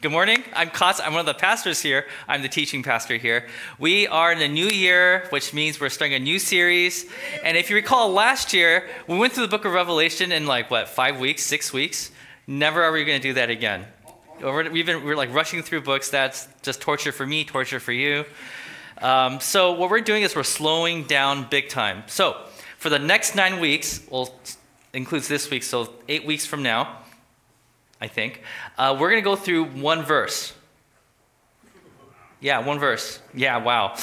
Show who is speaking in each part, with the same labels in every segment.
Speaker 1: Good morning. I'm Kotz. I'm one of the pastors here. I'm the teaching pastor here. We are in a new year, which means we're starting a new series. And if you recall, last year we went through the book of Revelation in like what five weeks, six weeks. Never are we going to do that again. We've been we're like rushing through books. That's just torture for me, torture for you. Um, so what we're doing is we're slowing down big time. So for the next nine weeks, well, includes this week, so eight weeks from now I think. Uh, we're going to go through one verse. Yeah, one verse. Yeah, wow.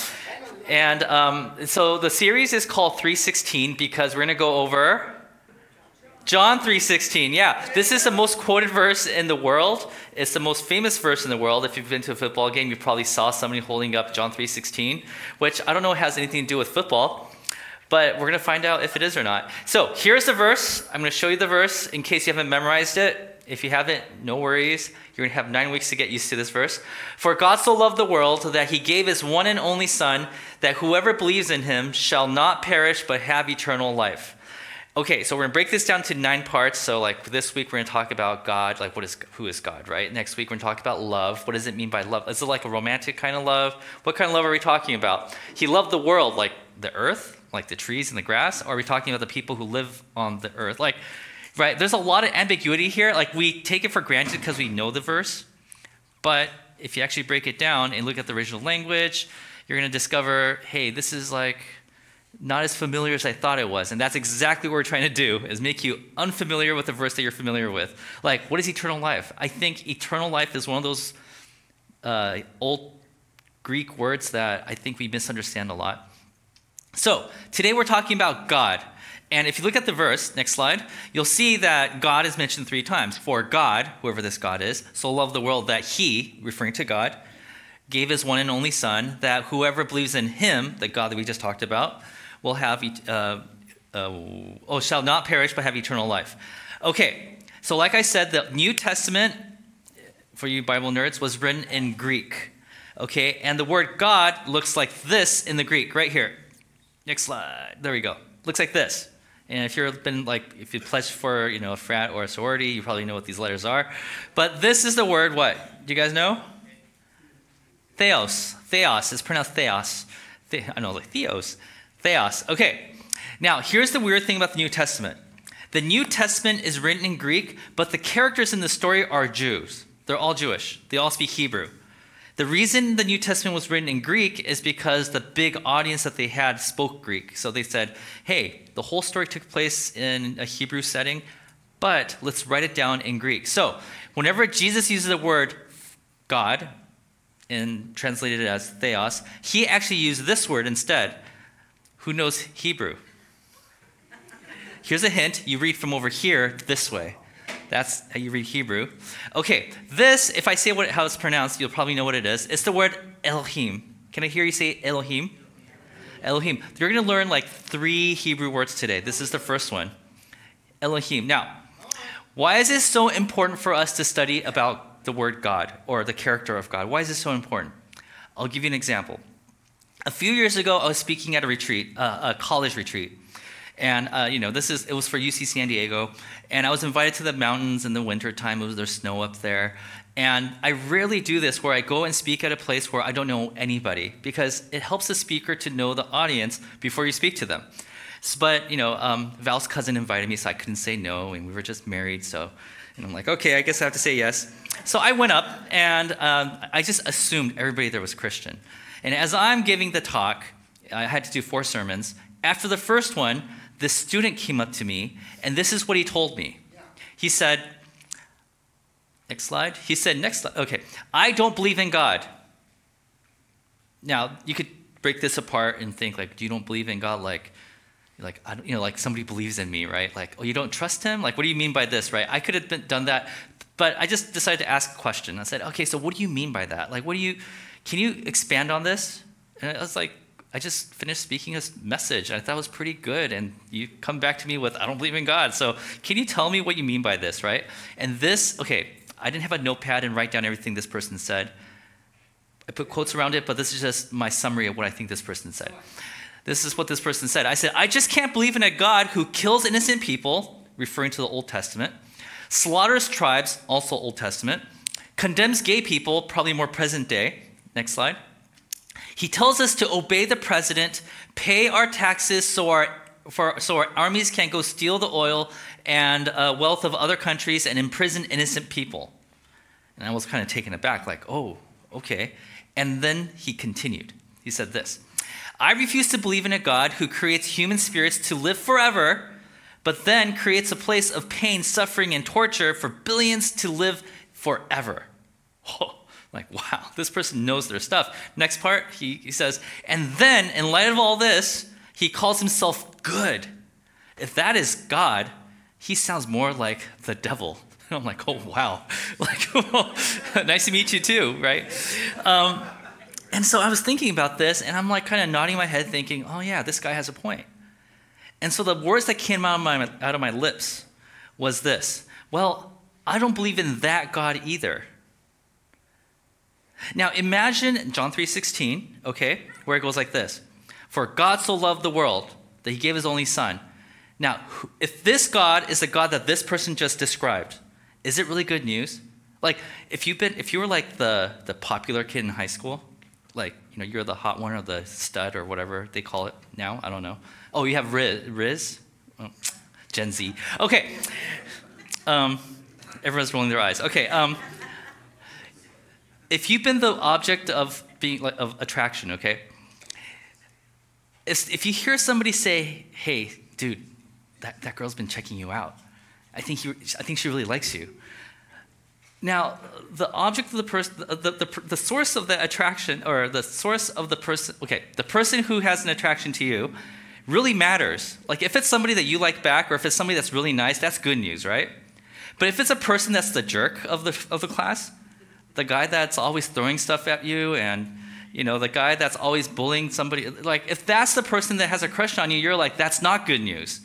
Speaker 1: And um, so the series is called 316 because we're going to go over John 3:16. Yeah, this is the most quoted verse in the world. It's the most famous verse in the world. If you've been to a football game, you probably saw somebody holding up John 3:16, which I don't know has anything to do with football, but we're going to find out if it is or not. So, here's the verse. I'm going to show you the verse in case you haven't memorized it. If you haven't, no worries. You're going to have nine weeks to get used to this verse. For God so loved the world that he gave his one and only Son, that whoever believes in him shall not perish but have eternal life. Okay, so we're gonna break this down to nine parts. So, like this week, we're gonna talk about God, like what is who is God, right? Next week, we're gonna talk about love. What does it mean by love? Is it like a romantic kind of love? What kind of love are we talking about? He loved the world, like the earth, like the trees and the grass. Or are we talking about the people who live on the earth? Like, right? There's a lot of ambiguity here. Like we take it for granted because we know the verse, but if you actually break it down and look at the original language, you're going to discover, hey, this is like not as familiar as I thought it was. And that's exactly what we're trying to do is make you unfamiliar with the verse that you're familiar with. Like, what is eternal life? I think eternal life is one of those uh, old Greek words that I think we misunderstand a lot. So, today we're talking about God. And if you look at the verse, next slide, you'll see that God is mentioned three times. For God, whoever this God is, so loved the world that he, referring to God, gave his one and only Son, that whoever believes in him, the God that we just talked about, will have, uh, uh, oh, shall not perish but have eternal life. Okay, so like I said, the New Testament, for you Bible nerds, was written in Greek. Okay, and the word God looks like this in the Greek, right here. Next slide. There we go. Looks like this. And if you've been like, if you pledged for, you know, a frat or a sorority, you probably know what these letters are. But this is the word, what? Do you guys know? Theos. Theos. It's pronounced theos. The, I know, like theos. Theos. Okay. Now, here's the weird thing about the New Testament. The New Testament is written in Greek, but the characters in the story are Jews. They're all Jewish. They all speak Hebrew. The reason the New Testament was written in Greek is because the big audience that they had spoke Greek. So they said, hey, the whole story took place in a Hebrew setting, but let's write it down in Greek. So whenever Jesus uses the word God, and translated it as theos, he actually used this word instead. Who knows Hebrew? Here's a hint you read from over here this way. That's how you read Hebrew. Okay, this, if I say what, how it's pronounced, you'll probably know what it is. It's the word Elohim. Can I hear you say Elohim? Elohim. You're going to learn like three Hebrew words today. This is the first one Elohim. Now, why is it so important for us to study about the word God or the character of God? Why is it so important? I'll give you an example. A few years ago, I was speaking at a retreat, uh, a college retreat. And uh, you know, this is it was for UC San Diego, and I was invited to the mountains in the wintertime. It was there's snow up there, and I rarely do this where I go and speak at a place where I don't know anybody because it helps the speaker to know the audience before you speak to them. But you know, um, Val's cousin invited me, so I couldn't say no, and we were just married, so. And I'm like, okay, I guess I have to say yes. So I went up, and um, I just assumed everybody there was Christian. And as I'm giving the talk, I had to do four sermons. After the first one, this student came up to me, and this is what he told me. He said, Next slide. He said, Next slide. Okay. I don't believe in God. Now, you could break this apart and think, like, do you don't believe in God? Like, like I you know, like somebody believes in me, right? Like, oh, you don't trust him? Like, what do you mean by this, right? I could have been, done that, but I just decided to ask a question. I said, okay, so what do you mean by that? Like, what do you, can you expand on this? And I was like, I just finished speaking a message. And I thought it was pretty good. And you come back to me with, I don't believe in God. So can you tell me what you mean by this, right? And this, okay, I didn't have a notepad and write down everything this person said. I put quotes around it, but this is just my summary of what I think this person said. This is what this person said. I said, I just can't believe in a God who kills innocent people, referring to the Old Testament, slaughters tribes, also Old Testament, condemns gay people, probably more present day. Next slide. He tells us to obey the president, pay our taxes so our, for, so our armies can go steal the oil and uh, wealth of other countries and imprison innocent people. And I was kind of taken aback, like, oh, okay. And then he continued. He said this I refuse to believe in a God who creates human spirits to live forever, but then creates a place of pain, suffering, and torture for billions to live forever. Oh, like, wow, this person knows their stuff. Next part, he, he says, and then, in light of all this, he calls himself good. If that is God, he sounds more like the devil. I'm like, oh, wow. Like, nice to meet you too, right? Um, and so I was thinking about this, and I'm like kind of nodding my head, thinking, oh, yeah, this guy has a point. And so the words that came out of my, out of my lips was this Well, I don't believe in that God either. Now imagine John 3:16, okay, where it goes like this. For God so loved the world that he gave his only son. Now, if this God is the God that this person just described, is it really good news? Like if you've been if you were like the the popular kid in high school, like, you know, you're the hot one or the stud or whatever they call it now, I don't know. Oh, you have Riz, Riz? Oh, Gen Z. Okay. Um, everyone's rolling their eyes. Okay. Um, if you've been the object of being of attraction, okay. If, if you hear somebody say, "Hey, dude, that, that girl's been checking you out. I think you, I think she really likes you." Now, the object of the person, the, the, the source of the attraction, or the source of the person, okay, the person who has an attraction to you really matters. Like, if it's somebody that you like back, or if it's somebody that's really nice, that's good news, right? But if it's a person that's the jerk of the, of the class, the guy that's always throwing stuff at you and you know the guy that's always bullying somebody like if that's the person that has a crush on you you're like that's not good news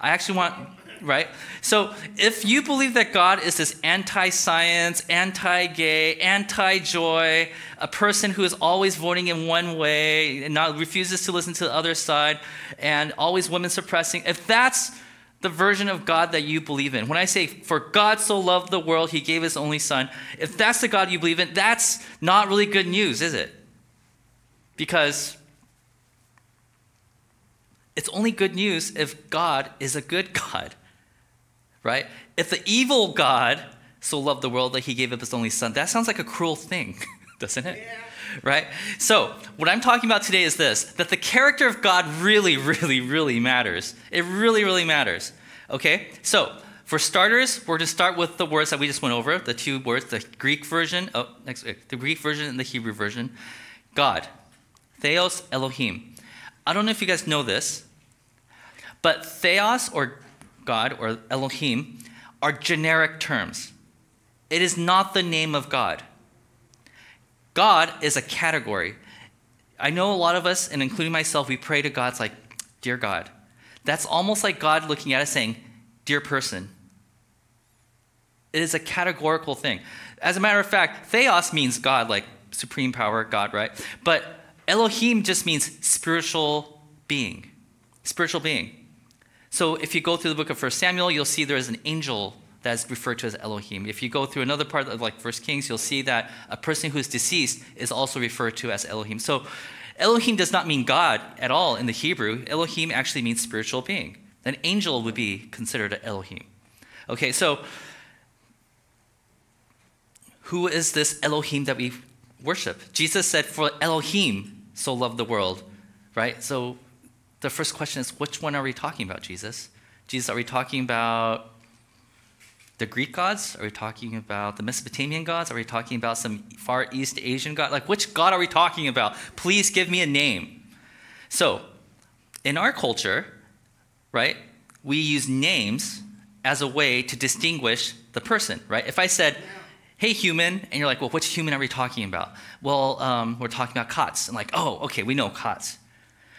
Speaker 1: i actually want right so if you believe that god is this anti-science anti-gay anti-joy a person who is always voting in one way and not refuses to listen to the other side and always women suppressing if that's the version of God that you believe in. When I say, for God so loved the world, he gave his only son, if that's the God you believe in, that's not really good news, is it? Because it's only good news if God is a good God, right? If the evil God so loved the world that he gave up his only son, that sounds like a cruel thing, doesn't it? Yeah. Right? So, what I'm talking about today is this that the character of God really, really, really matters. It really, really matters. Okay? So, for starters, we're going to start with the words that we just went over, the two words, the Greek version, oh, next, uh, the Greek version and the Hebrew version. God, Theos Elohim. I don't know if you guys know this, but Theos or God or Elohim are generic terms. It is not the name of God. God is a category. I know a lot of us, and including myself, we pray to God's like, Dear God. That's almost like God looking at us saying, Dear person. It is a categorical thing. As a matter of fact, theos means God, like supreme power, God, right? But Elohim just means spiritual being. Spiritual being. So if you go through the book of 1 Samuel, you'll see there is an angel that's referred to as Elohim. If you go through another part of like First Kings, you'll see that a person who's deceased is also referred to as Elohim. So Elohim does not mean God at all in the Hebrew. Elohim actually means spiritual being. An angel would be considered an Elohim. Okay, so who is this Elohim that we worship? Jesus said, For Elohim so loved the world, right? So the first question is, which one are we talking about, Jesus? Jesus, are we talking about the Greek gods? Are we talking about the Mesopotamian gods? Are we talking about some Far East Asian god? Like, which god are we talking about? Please give me a name. So, in our culture, right, we use names as a way to distinguish the person, right? If I said, hey, human, and you're like, well, which human are we talking about? Well, um, we're talking about Kotz. And like, oh, okay, we know Kotz.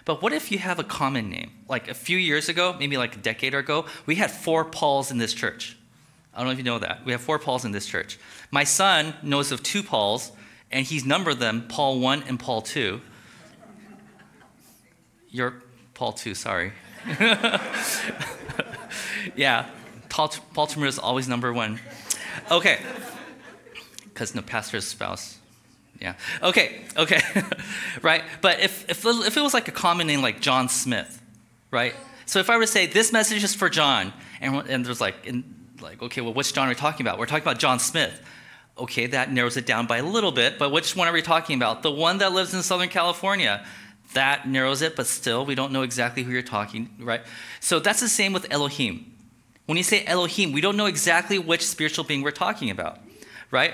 Speaker 1: But what if you have a common name? Like a few years ago, maybe like a decade ago, we had four Pauls in this church. I don't know if you know that. We have four Pauls in this church. My son knows of two Pauls, and he's numbered them Paul 1 and Paul 2. You're Paul 2, sorry. yeah, Paul, Paul is always number one. Okay. Because no pastor's spouse. Yeah. Okay. Okay. right. But if, if if it was like a common name like John Smith, right? So if I were to say this message is for John, and and there's like in, like okay, well, which John are we talking about? We're talking about John Smith. Okay, that narrows it down by a little bit. But which one are we talking about? The one that lives in Southern California. That narrows it, but still, we don't know exactly who you're talking, right? So that's the same with Elohim. When you say Elohim, we don't know exactly which spiritual being we're talking about, right?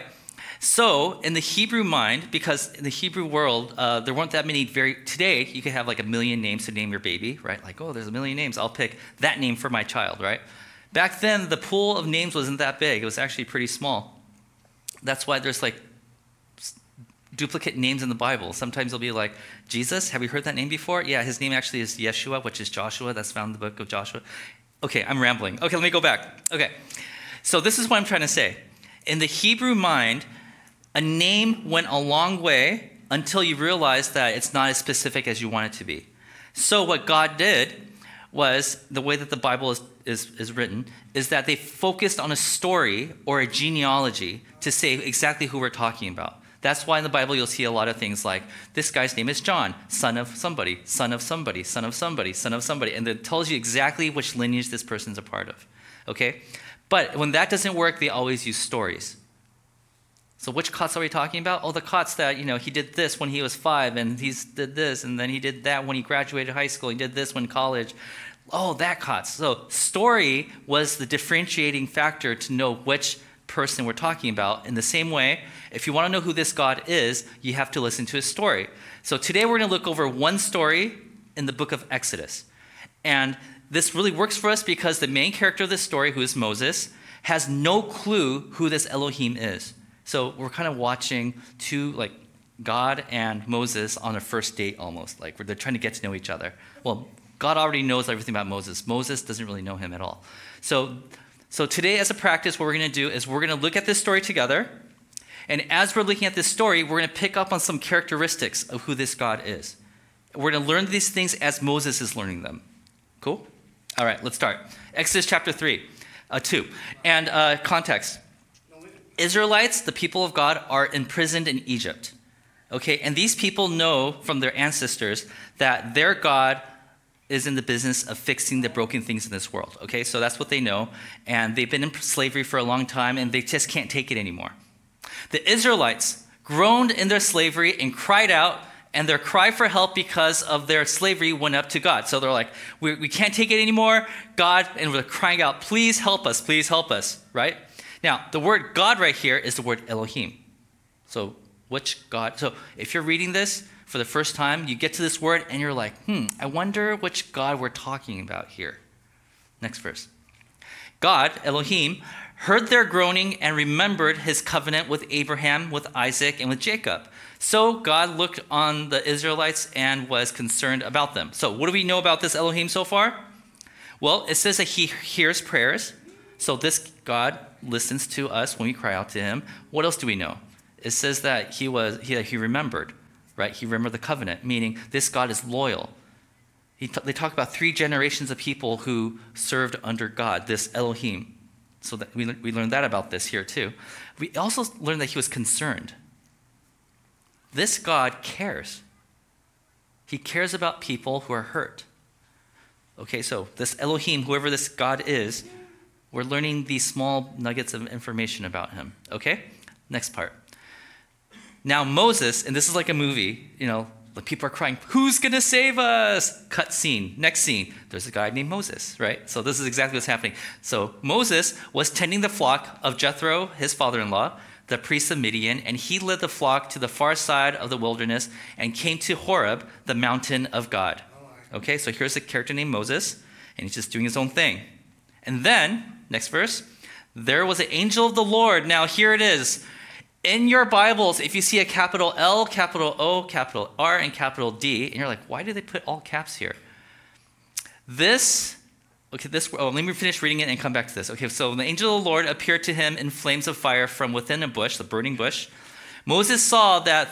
Speaker 1: So, in the Hebrew mind, because in the Hebrew world, uh, there weren't that many very. Today, you could have like a million names to name your baby, right? Like, oh, there's a million names. I'll pick that name for my child, right? Back then, the pool of names wasn't that big. It was actually pretty small. That's why there's like duplicate names in the Bible. Sometimes it'll be like, Jesus, have you heard that name before? Yeah, his name actually is Yeshua, which is Joshua. That's found in the book of Joshua. Okay, I'm rambling. Okay, let me go back. Okay, so this is what I'm trying to say. In the Hebrew mind, a name went a long way until you realize that it's not as specific as you want it to be. So, what God did was the way that the Bible is, is, is written is that they focused on a story or a genealogy to say exactly who we're talking about. That's why in the Bible you'll see a lot of things like this guy's name is John, son of somebody, son of somebody, son of somebody, son of somebody, and it tells you exactly which lineage this person's a part of. Okay? But when that doesn't work, they always use stories. So which Kotz are we talking about? Oh, the Kotz that, you know, he did this when he was five, and he did this, and then he did that when he graduated high school, he did this when college. Oh, that Kotz. So story was the differentiating factor to know which person we're talking about. In the same way, if you want to know who this God is, you have to listen to his story. So today we're going to look over one story in the book of Exodus. And this really works for us because the main character of this story, who is Moses, has no clue who this Elohim is. So we're kind of watching two, like God and Moses on a first date almost, like where they're trying to get to know each other. Well, God already knows everything about Moses. Moses doesn't really know him at all. So so today, as a practice, what we're going to do is we're going to look at this story together. And as we're looking at this story, we're going to pick up on some characteristics of who this God is. We're going to learn these things as Moses is learning them. Cool? All right, let's start. Exodus chapter 3, uh, 2. And uh, context Israelites, the people of God, are imprisoned in Egypt. Okay, and these people know from their ancestors that their God is in the business of fixing the broken things in this world. Okay, so that's what they know. And they've been in slavery for a long time and they just can't take it anymore. The Israelites groaned in their slavery and cried out, and their cry for help because of their slavery went up to God. So they're like, we, we can't take it anymore. God, and we're crying out, please help us, please help us, right? Now, the word God right here is the word Elohim. So, which God? So, if you're reading this, for the first time, you get to this word and you're like, hmm, I wonder which God we're talking about here. Next verse. God, Elohim, heard their groaning and remembered his covenant with Abraham, with Isaac, and with Jacob. So God looked on the Israelites and was concerned about them. So, what do we know about this Elohim so far? Well, it says that he hears prayers. So, this God listens to us when we cry out to him. What else do we know? It says that he was he, he remembered right? He remembered the covenant, meaning this God is loyal. T- they talk about three generations of people who served under God, this Elohim. So that we, we learned that about this here too. We also learned that he was concerned. This God cares. He cares about people who are hurt. Okay, so this Elohim, whoever this God is, we're learning these small nuggets of information about him. Okay? Next part. Now, Moses, and this is like a movie, you know, the people are crying, Who's to save us? Cut scene. Next scene. There's a guy named Moses, right? So, this is exactly what's happening. So, Moses was tending the flock of Jethro, his father in law, the priest of Midian, and he led the flock to the far side of the wilderness and came to Horeb, the mountain of God. Okay, so here's a character named Moses, and he's just doing his own thing. And then, next verse, there was an angel of the Lord. Now, here it is in your Bibles, if you see a capital L, capital O, capital R, and capital D, and you're like, why do they put all caps here? This, okay, this, oh, let me finish reading it and come back to this. Okay, so the angel of the Lord appeared to him in flames of fire from within a bush, the burning bush. Moses saw that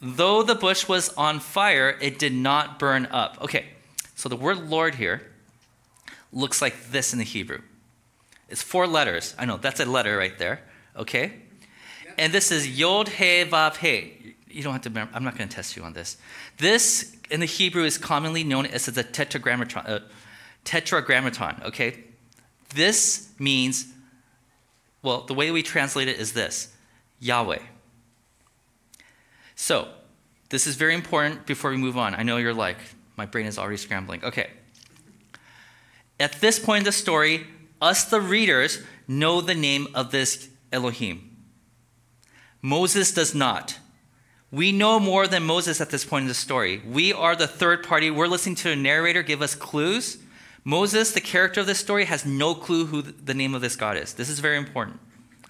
Speaker 1: though the bush was on fire, it did not burn up. Okay, so the word Lord here looks like this in the Hebrew. It's four letters. I know, that's a letter right there. Okay? And this is Yod He Vav He. You don't have to remember. I'm not going to test you on this. This in the Hebrew is commonly known as the tetragrammaton. Uh, tetragrammaton. Okay, this means. Well, the way we translate it is this: Yahweh. So, this is very important before we move on. I know you're like, my brain is already scrambling. Okay. At this point in the story, us, the readers, know the name of this Elohim. Moses does not. We know more than Moses at this point in the story. We are the third party. We're listening to a narrator give us clues. Moses, the character of this story, has no clue who the name of this God is. This is very important.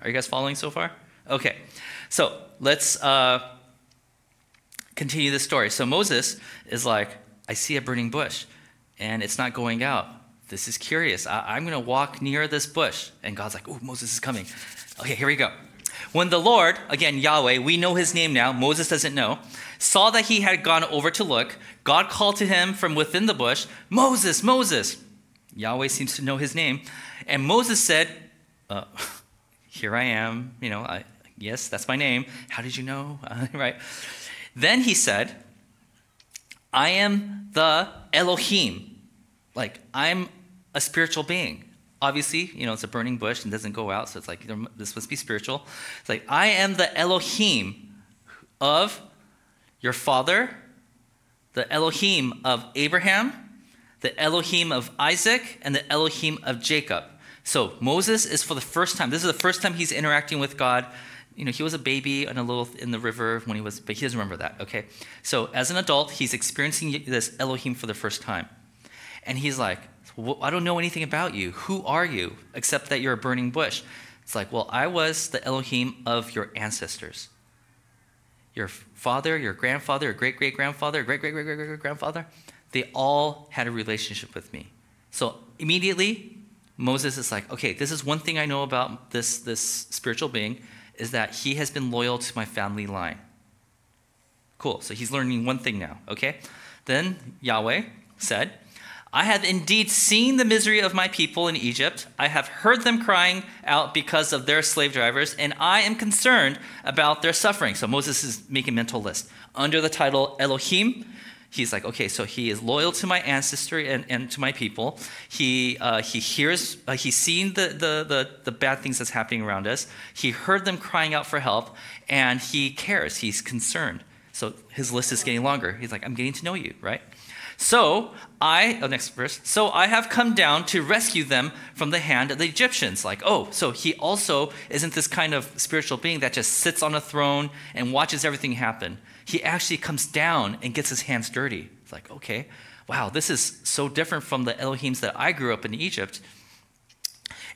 Speaker 1: Are you guys following so far? Okay. So let's uh, continue the story. So Moses is like, I see a burning bush and it's not going out. This is curious. I, am going to walk near this bush. And God's like, oh, Moses is coming. Okay, here we go. When the Lord, again, Yahweh, we know his name now, Moses doesn't know, saw that he had gone over to look, God called to him from within the bush, Moses, Moses. Yahweh seems to know his name. And Moses said, uh, Here I am. You know, I, yes, that's my name. How did you know? Uh, right. Then he said, I am the Elohim. Like, I'm a spiritual being. Obviously, you know, it's a burning bush and doesn't go out, so it's like, this must be spiritual. It's like, I am the Elohim of your father, the Elohim of Abraham, the Elohim of Isaac, and the Elohim of Jacob. So Moses is for the first time, this is the first time he's interacting with God. You know, he was a baby in a little in the river when he was, but he doesn't remember that, okay? So as an adult, he's experiencing this Elohim for the first time. And he's like, I don't know anything about you. Who are you? Except that you're a burning bush. It's like, well, I was the Elohim of your ancestors. Your father, your grandfather, your great great grandfather, great great great great great grandfather, they all had a relationship with me. So immediately, Moses is like, okay, this is one thing I know about this, this spiritual being is that he has been loyal to my family line. Cool. So he's learning one thing now, okay? Then Yahweh said, I have indeed seen the misery of my people in Egypt. I have heard them crying out because of their slave drivers, and I am concerned about their suffering. So Moses is making a mental list. Under the title Elohim, he's like, okay, so he is loyal to my ancestry and, and to my people. He, uh, he hears, uh, he's seen the, the, the, the bad things that's happening around us. He heard them crying out for help, and he cares. He's concerned. So his list is getting longer. He's like, I'm getting to know you, right? So I, oh, next verse. So I have come down to rescue them from the hand of the Egyptians. Like, oh, so he also isn't this kind of spiritual being that just sits on a throne and watches everything happen. He actually comes down and gets his hands dirty. It's like, okay, wow, this is so different from the Elohims that I grew up in Egypt.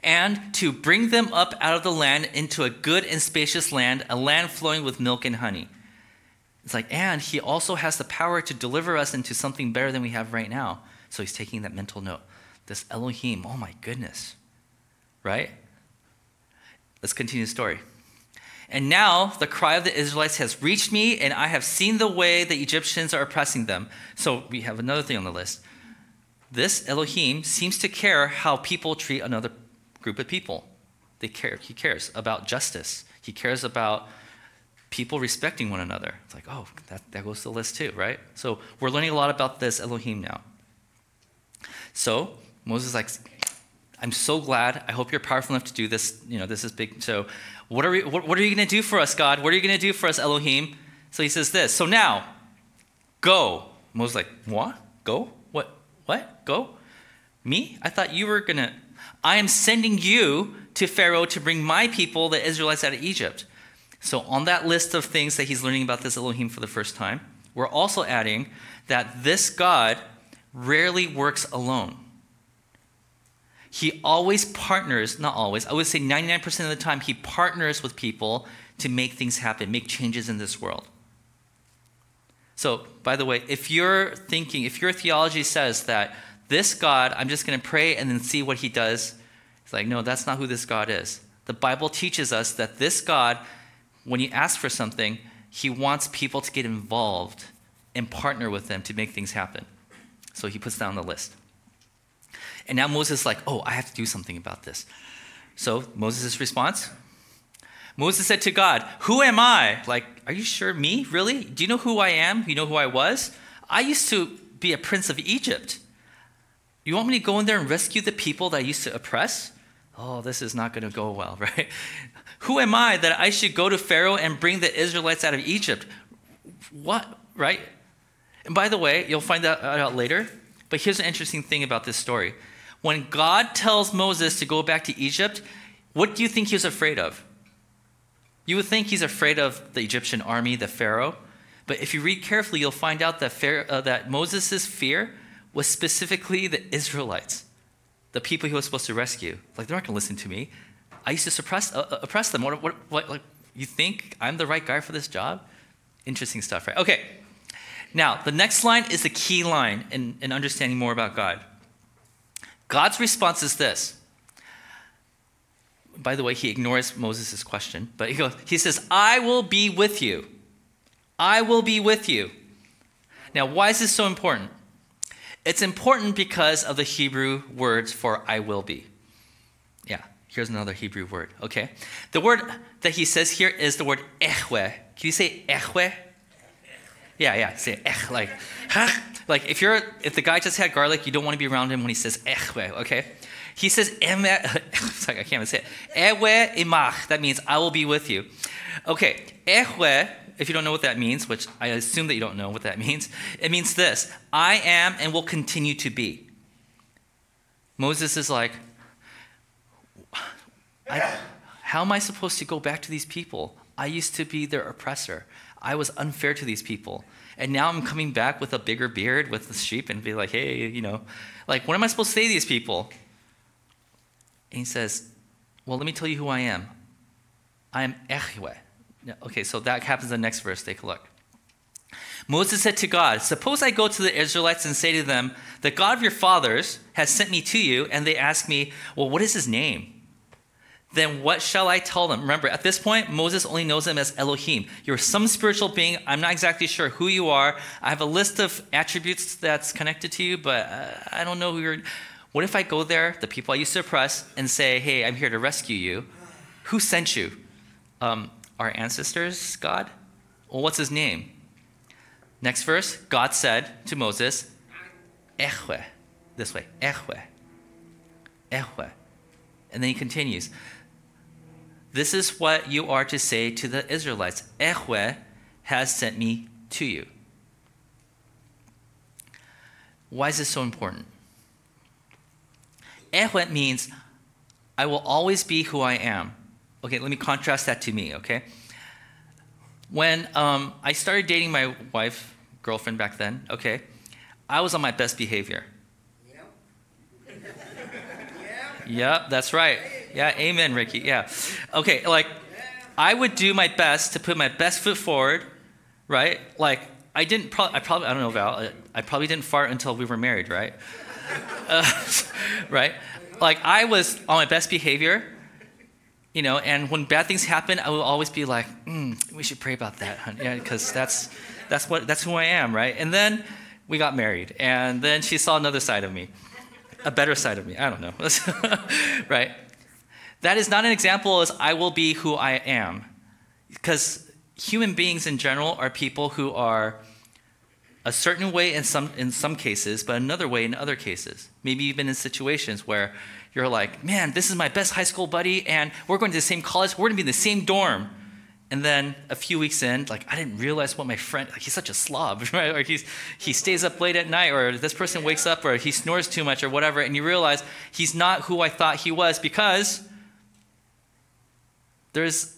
Speaker 1: And to bring them up out of the land into a good and spacious land, a land flowing with milk and honey. It's like, and he also has the power to deliver us into something better than we have right now. So he's taking that mental note. This Elohim, oh my goodness. Right? Let's continue the story. And now the cry of the Israelites has reached me, and I have seen the way the Egyptians are oppressing them. So we have another thing on the list. This Elohim seems to care how people treat another group of people. They care. He cares about justice. He cares about people respecting one another. It's like, oh, that, that goes to the list too, right? So we're learning a lot about this Elohim now. So Moses like, I'm so glad. I hope you're powerful enough to do this. You know, this is big. So what are, we, what, what are you going to do for us, God? What are you going to do for us, Elohim? So he says this. So now, go. Moses like, what? Go? What? What? Go? Me? I thought you were going to. I am sending you to Pharaoh to bring my people, the Israelites, out of Egypt. So, on that list of things that he's learning about this Elohim for the first time, we're also adding that this God rarely works alone. He always partners, not always, I would say 99% of the time, he partners with people to make things happen, make changes in this world. So, by the way, if you're thinking, if your theology says that this God, I'm just going to pray and then see what he does, it's like, no, that's not who this God is. The Bible teaches us that this God when you ask for something, he wants people to get involved and partner with them to make things happen. So he puts down the list. And now Moses is like, oh, I have to do something about this. So Moses' response Moses said to God, Who am I? Like, are you sure? Me? Really? Do you know who I am? You know who I was? I used to be a prince of Egypt. You want me to go in there and rescue the people that I used to oppress? Oh, this is not going to go well, right? Who am I that I should go to Pharaoh and bring the Israelites out of Egypt? What, right? And by the way, you'll find that out later, but here's an interesting thing about this story. When God tells Moses to go back to Egypt, what do you think he was afraid of? You would think he's afraid of the Egyptian army, the Pharaoh. But if you read carefully, you'll find out that, uh, that Moses' fear was specifically the Israelites, the people he was supposed to rescue. Like, they're not going to listen to me. I used to suppress, uh, uh, oppress them. What, what, what, like, you think I'm the right guy for this job? Interesting stuff, right? Okay. Now, the next line is the key line in, in understanding more about God. God's response is this. By the way, he ignores Moses' question, but he goes, he says, I will be with you. I will be with you. Now, why is this so important? It's important because of the Hebrew words for I will be. Yeah, here's another Hebrew word, okay? The word that he says here is the word ehwe. Can you say ehwe? Yeah, yeah, say ech, like, like if you're, if the guy just had garlic, you don't want to be around him when he says ehwe, okay? He says, sorry, I can't even say it. Ewe imach, that means I will be with you. Okay, ehwe if you don't know what that means, which I assume that you don't know what that means, it means this I am and will continue to be. Moses is like, how am I supposed to go back to these people? I used to be their oppressor. I was unfair to these people. And now I'm coming back with a bigger beard with the sheep and be like, hey, you know, like, what am I supposed to say to these people? And he says, well, let me tell you who I am. I am Okay, so that happens in the next verse. Take a look. Moses said to God, Suppose I go to the Israelites and say to them, The God of your fathers has sent me to you, and they ask me, Well, what is his name? Then what shall I tell them? Remember, at this point, Moses only knows him as Elohim. You're some spiritual being. I'm not exactly sure who you are. I have a list of attributes that's connected to you, but uh, I don't know who you're. What if I go there, the people I used to oppress, and say, Hey, I'm here to rescue you? Who sent you? Um, our ancestors' God? Well, what's his name? Next verse, God said to Moses, Ehwe. This way, Ehwe. Ehwe. And then he continues, This is what you are to say to the Israelites Ehwe has sent me to you. Why is this so important? Ehwe means, I will always be who I am. Okay, let me contrast that to me, okay? When um, I started dating my wife, girlfriend back then, okay, I was on my best behavior. Yep. yep, that's right. Yeah, amen, Ricky. Yeah. Okay, like, I would do my best to put my best foot forward, right? Like, I didn't probably, I probably, I don't know, Val, I probably didn't fart until we were married, right? Uh, right? Like, I was on my best behavior, you know, and when bad things happen, I will always be like, mm, we should pray about that, honey. yeah, because that's that's what that's who I am, right? And then we got married, and then she saw another side of me, a better side of me. I don't know, right? That is not an example as I will be who I am, because human beings in general are people who are a certain way in some in some cases, but another way in other cases. Maybe even in situations where you're like, man, this is my best high school buddy, and we're going to the same college, we're gonna be in the same dorm. And then a few weeks in, like I didn't realize what my friend, like he's such a slob, right? Or he's he stays up late at night, or this person wakes up, or he snores too much, or whatever, and you realize he's not who I thought he was because there's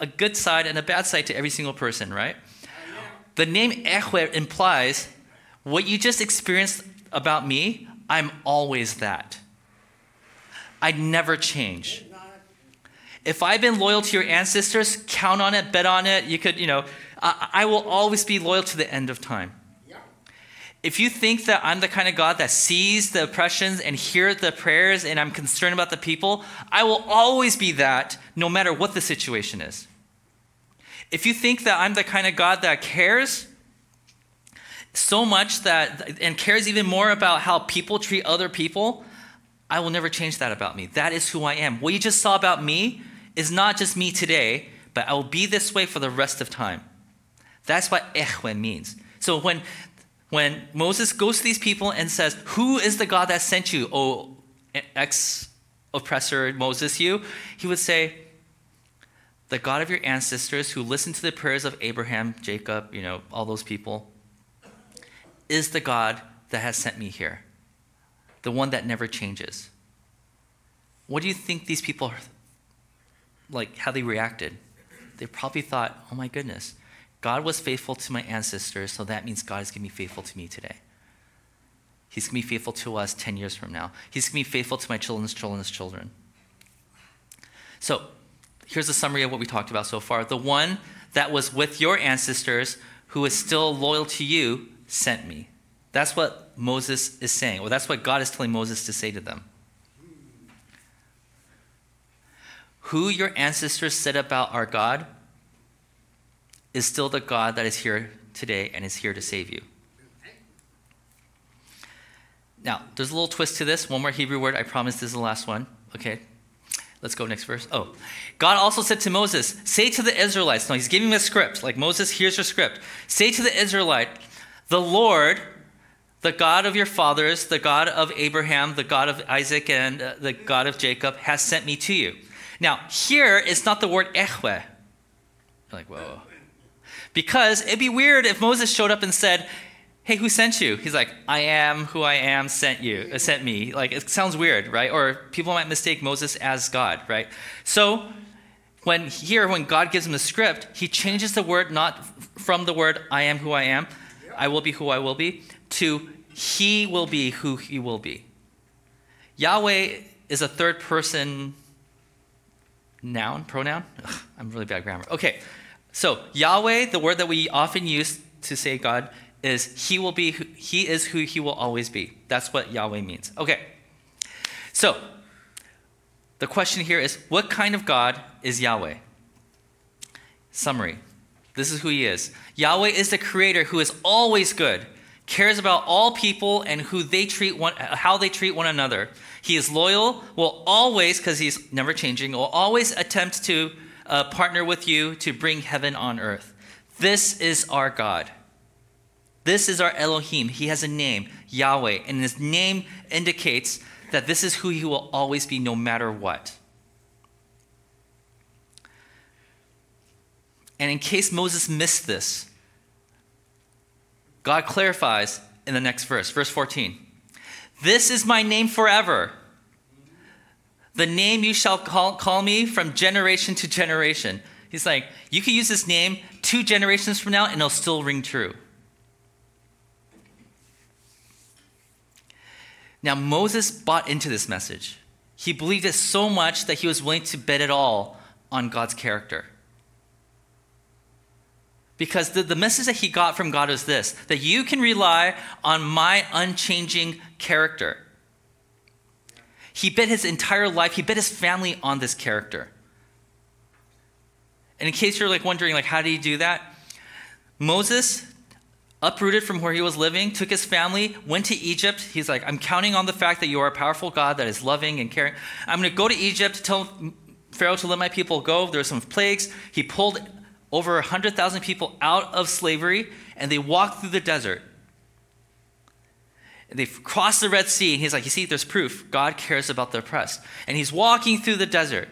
Speaker 1: a good side and a bad side to every single person, right? The name Ehwe implies what you just experienced about me, I'm always that. I never change. If I've been loyal to your ancestors, count on it, bet on it. You could, you know, I, I will always be loyal to the end of time. If you think that I'm the kind of God that sees the oppressions and hears the prayers and I'm concerned about the people, I will always be that no matter what the situation is. If you think that I'm the kind of God that cares so much that and cares even more about how people treat other people, I will never change that about me. That is who I am. What you just saw about me is not just me today, but I will be this way for the rest of time. That's what Ehwe means. So when when Moses goes to these people and says, Who is the God that sent you, O ex oppressor Moses, you? He would say, The God of your ancestors who listened to the prayers of Abraham, Jacob, you know, all those people, is the God that has sent me here, the one that never changes. What do you think these people, are like, how they reacted? They probably thought, Oh my goodness, God was faithful to my ancestors, so that means God is going to be faithful to me today. He's going to be faithful to us 10 years from now. He's going to be faithful to my children's children's children. So, here's a summary of what we talked about so far. The one that was with your ancestors, who is still loyal to you, sent me. That's what Moses is saying, or that's what God is telling Moses to say to them. Who your ancestors said about our God is still the God that is here today and is here to save you. Now, there's a little twist to this. One more Hebrew word. I promise this is the last one. Okay. Let's go next verse. Oh. God also said to Moses, Say to the Israelites, no, he's giving him a script. Like, Moses, here's your script. Say to the Israelite, The Lord, the God of your fathers, the God of Abraham, the God of Isaac, and uh, the God of Jacob, has sent me to you. Now, here it's not the word Ehwe. Like, whoa. Because it'd be weird if Moses showed up and said, Hey, who sent you? He's like, I am who I am sent you, uh, sent me. Like it sounds weird, right? Or people might mistake Moses as God, right? So when here, when God gives him the script, he changes the word not from the word I am who I am, I will be who I will be, to he will be who he will be. Yahweh is a third person noun, pronoun. Ugh, I'm really bad grammar. Okay, so Yahweh, the word that we often use to say God, is He will be. Who, he is who He will always be. That's what Yahweh means. Okay. So the question here is, what kind of God is Yahweh? Summary. This is who He is. Yahweh is the Creator who is always good, cares about all people and who they treat one, how they treat one another. He is loyal, will always, because He's never changing, will always attempt to uh, partner with you to bring heaven on earth. This is our God. This is our Elohim. He has a name, Yahweh, and his name indicates that this is who he will always be no matter what. And in case Moses missed this, God clarifies in the next verse, verse 14. This is my name forever the name you shall call, call me from generation to generation. He's like, you can use this name two generations from now and it'll still ring true. Now, Moses bought into this message. He believed it so much that he was willing to bet it all on God's character. Because the, the message that he got from God was this that you can rely on my unchanging character. He bet his entire life, he bet his family on this character. And in case you're like wondering, like, how did he do that? Moses uprooted from where he was living, took his family, went to Egypt. He's like, I'm counting on the fact that you are a powerful God that is loving and caring. I'm going to go to Egypt, tell Pharaoh to let my people go. There were some plagues. He pulled over 100,000 people out of slavery, and they walked through the desert they crossed the Red Sea, and he's like, You see, there's proof. God cares about the oppressed. And he's walking through the desert.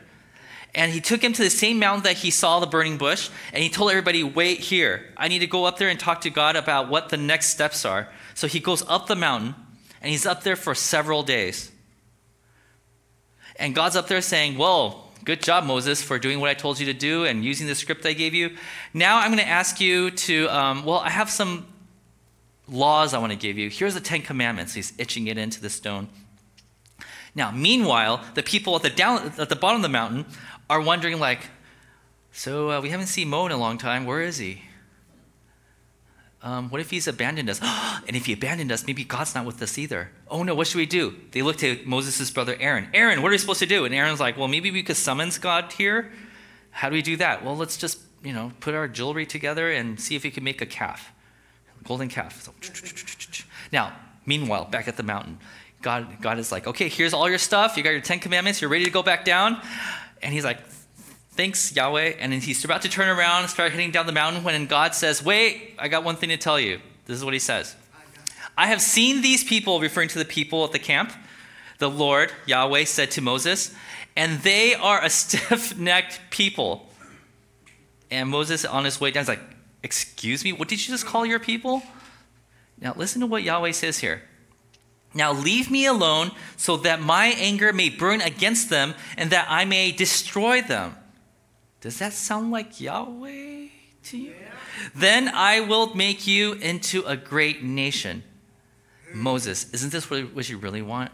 Speaker 1: And he took him to the same mountain that he saw the burning bush, and he told everybody, Wait here. I need to go up there and talk to God about what the next steps are. So he goes up the mountain, and he's up there for several days. And God's up there saying, Well, good job, Moses, for doing what I told you to do and using the script I gave you. Now I'm going to ask you to, um, well, I have some laws I want to give you. Here's the Ten Commandments. He's itching it into the stone. Now, meanwhile, the people at the down at the bottom of the mountain are wondering, like, so uh, we haven't seen Mo in a long time. Where is he? Um, what if he's abandoned us? and if he abandoned us, maybe God's not with us either. Oh no, what should we do? They look to Moses' brother Aaron. Aaron, what are we supposed to do? And Aaron's like, well, maybe we could summons God here. How do we do that? Well, let's just, you know, put our jewelry together and see if we can make a calf golden calf. So, now, meanwhile, back at the mountain, God, God is like, okay, here's all your stuff. You got your Ten Commandments. You're ready to go back down. And he's like, thanks, Yahweh. And he's about to turn around and start heading down the mountain when God says, Wait, I got one thing to tell you. This is what he says I have seen these people, referring to the people at the camp. The Lord, Yahweh, said to Moses, and they are a stiff necked people. And Moses, on his way down, is like, Excuse me, what did you just call your people? Now, listen to what Yahweh says here. Now leave me alone so that my anger may burn against them and that I may destroy them. Does that sound like Yahweh to you? Then I will make you into a great nation. Moses, isn't this what you really want?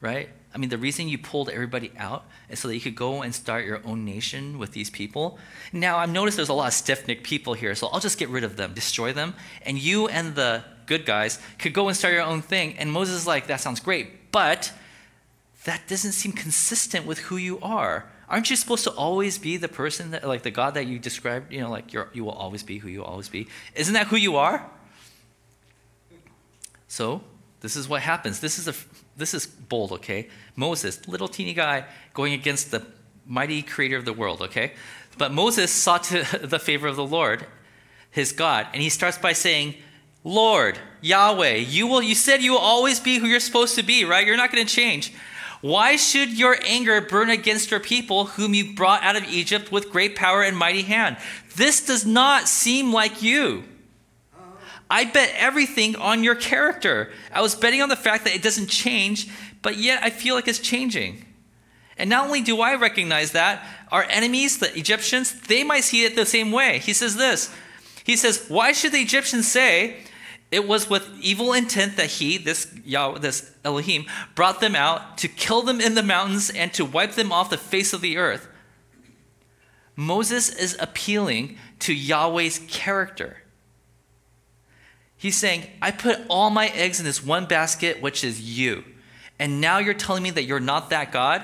Speaker 1: Right? I mean, the reason you pulled everybody out is so that you could go and start your own nation with these people. Now, I've noticed there's a lot of stiff necked people here, so I'll just get rid of them, destroy them, and you and the good guys could go and start your own thing. And Moses is like, that sounds great, but that doesn't seem consistent with who you are. Aren't you supposed to always be the person that, like the God that you described, you know, like you're, you will always be who you always be? Isn't that who you are? So, this is what happens. This is a this is bold, okay? Moses, little teeny guy, going against the mighty creator of the world, okay? But Moses sought to the favor of the Lord, his God, and he starts by saying, Lord, Yahweh, you will you said you will always be who you're supposed to be, right? You're not going to change. Why should your anger burn against your people whom you brought out of Egypt with great power and mighty hand? This does not seem like you. I bet everything on your character. I was betting on the fact that it doesn't change, but yet I feel like it's changing. And not only do I recognize that, our enemies, the Egyptians, they might see it the same way. He says this He says, Why should the Egyptians say, it was with evil intent that he, this Yahweh, this Elohim, brought them out to kill them in the mountains and to wipe them off the face of the earth. Moses is appealing to Yahweh's character. He's saying, I put all my eggs in this one basket, which is you. And now you're telling me that you're not that God?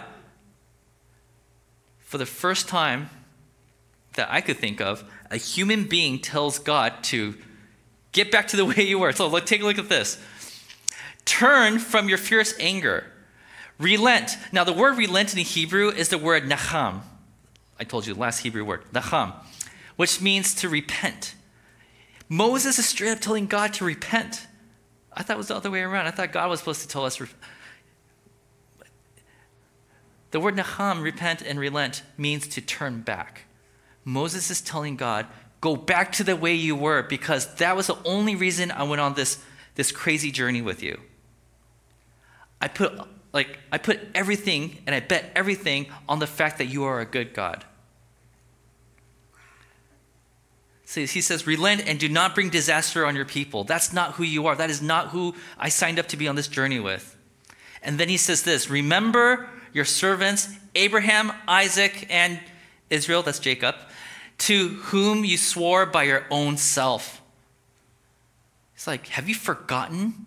Speaker 1: For the first time that I could think of, a human being tells God to Get back to the way you were. So look, take a look at this. Turn from your fierce anger. Relent. Now, the word relent in Hebrew is the word nacham. I told you the last Hebrew word, nacham, which means to repent. Moses is straight up telling God to repent. I thought it was the other way around. I thought God was supposed to tell us. The word nacham, repent and relent, means to turn back. Moses is telling God, Go back to the way you were because that was the only reason I went on this, this crazy journey with you. I put like I put everything and I bet everything on the fact that you are a good God. So he says, relent and do not bring disaster on your people. That's not who you are. That is not who I signed up to be on this journey with. And then he says this remember your servants, Abraham, Isaac, and Israel, that's Jacob, to whom you swore by your own self. It's like, have you forgotten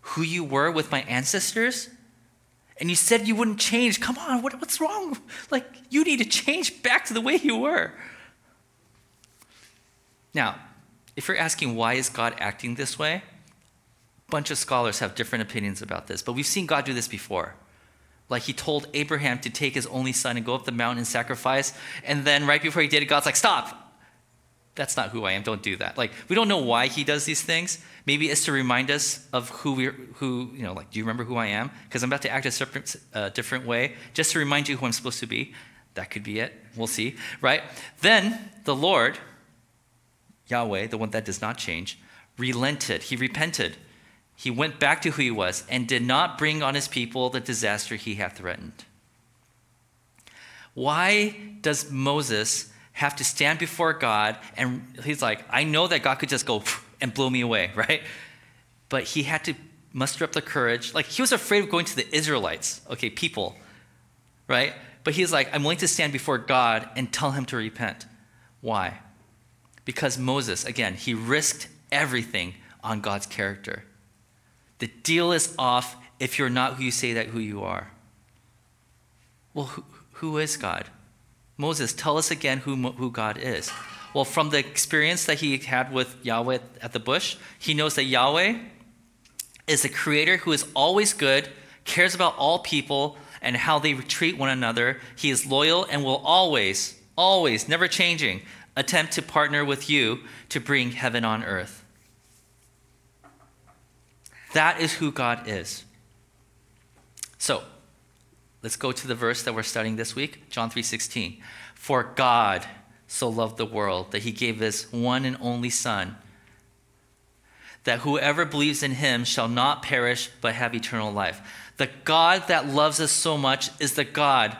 Speaker 1: who you were with my ancestors? And you said you wouldn't change. Come on, what, what's wrong? Like, you need to change back to the way you were. Now, if you're asking why is God acting this way, a bunch of scholars have different opinions about this, but we've seen God do this before. Like he told Abraham to take his only son and go up the mountain and sacrifice. And then right before he did it, God's like, stop. That's not who I am. Don't do that. Like, we don't know why he does these things. Maybe it's to remind us of who we who, you know, like, do you remember who I am? Because I'm about to act a different, uh, different way, just to remind you who I'm supposed to be. That could be it. We'll see, right? Then the Lord, Yahweh, the one that does not change, relented. He repented. He went back to who he was and did not bring on his people the disaster he had threatened. Why does Moses have to stand before God and he's like, I know that God could just go and blow me away, right? But he had to muster up the courage. Like he was afraid of going to the Israelites, okay, people, right? But he's like, I'm willing to stand before God and tell him to repent. Why? Because Moses, again, he risked everything on God's character. The deal is off if you're not who you say that who you are. Well, who, who is God? Moses, tell us again who, who God is. Well, from the experience that he had with Yahweh at the bush, he knows that Yahweh is a creator who is always good, cares about all people, and how they treat one another. He is loyal and will always, always, never changing, attempt to partner with you to bring heaven on earth. That is who God is. So, let's go to the verse that we're studying this week, John 3:16. For God so loved the world that he gave his one and only son that whoever believes in him shall not perish but have eternal life. The God that loves us so much is the God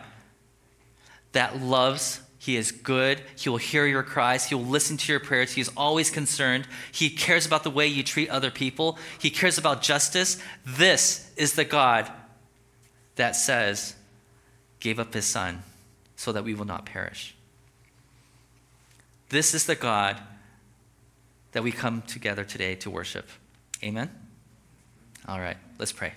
Speaker 1: that loves. He is good. He will hear your cries. He will listen to your prayers. He is always concerned. He cares about the way you treat other people. He cares about justice. This is the God that says, gave up his son so that we will not perish. This is the God that we come together today to worship. Amen? All right, let's pray.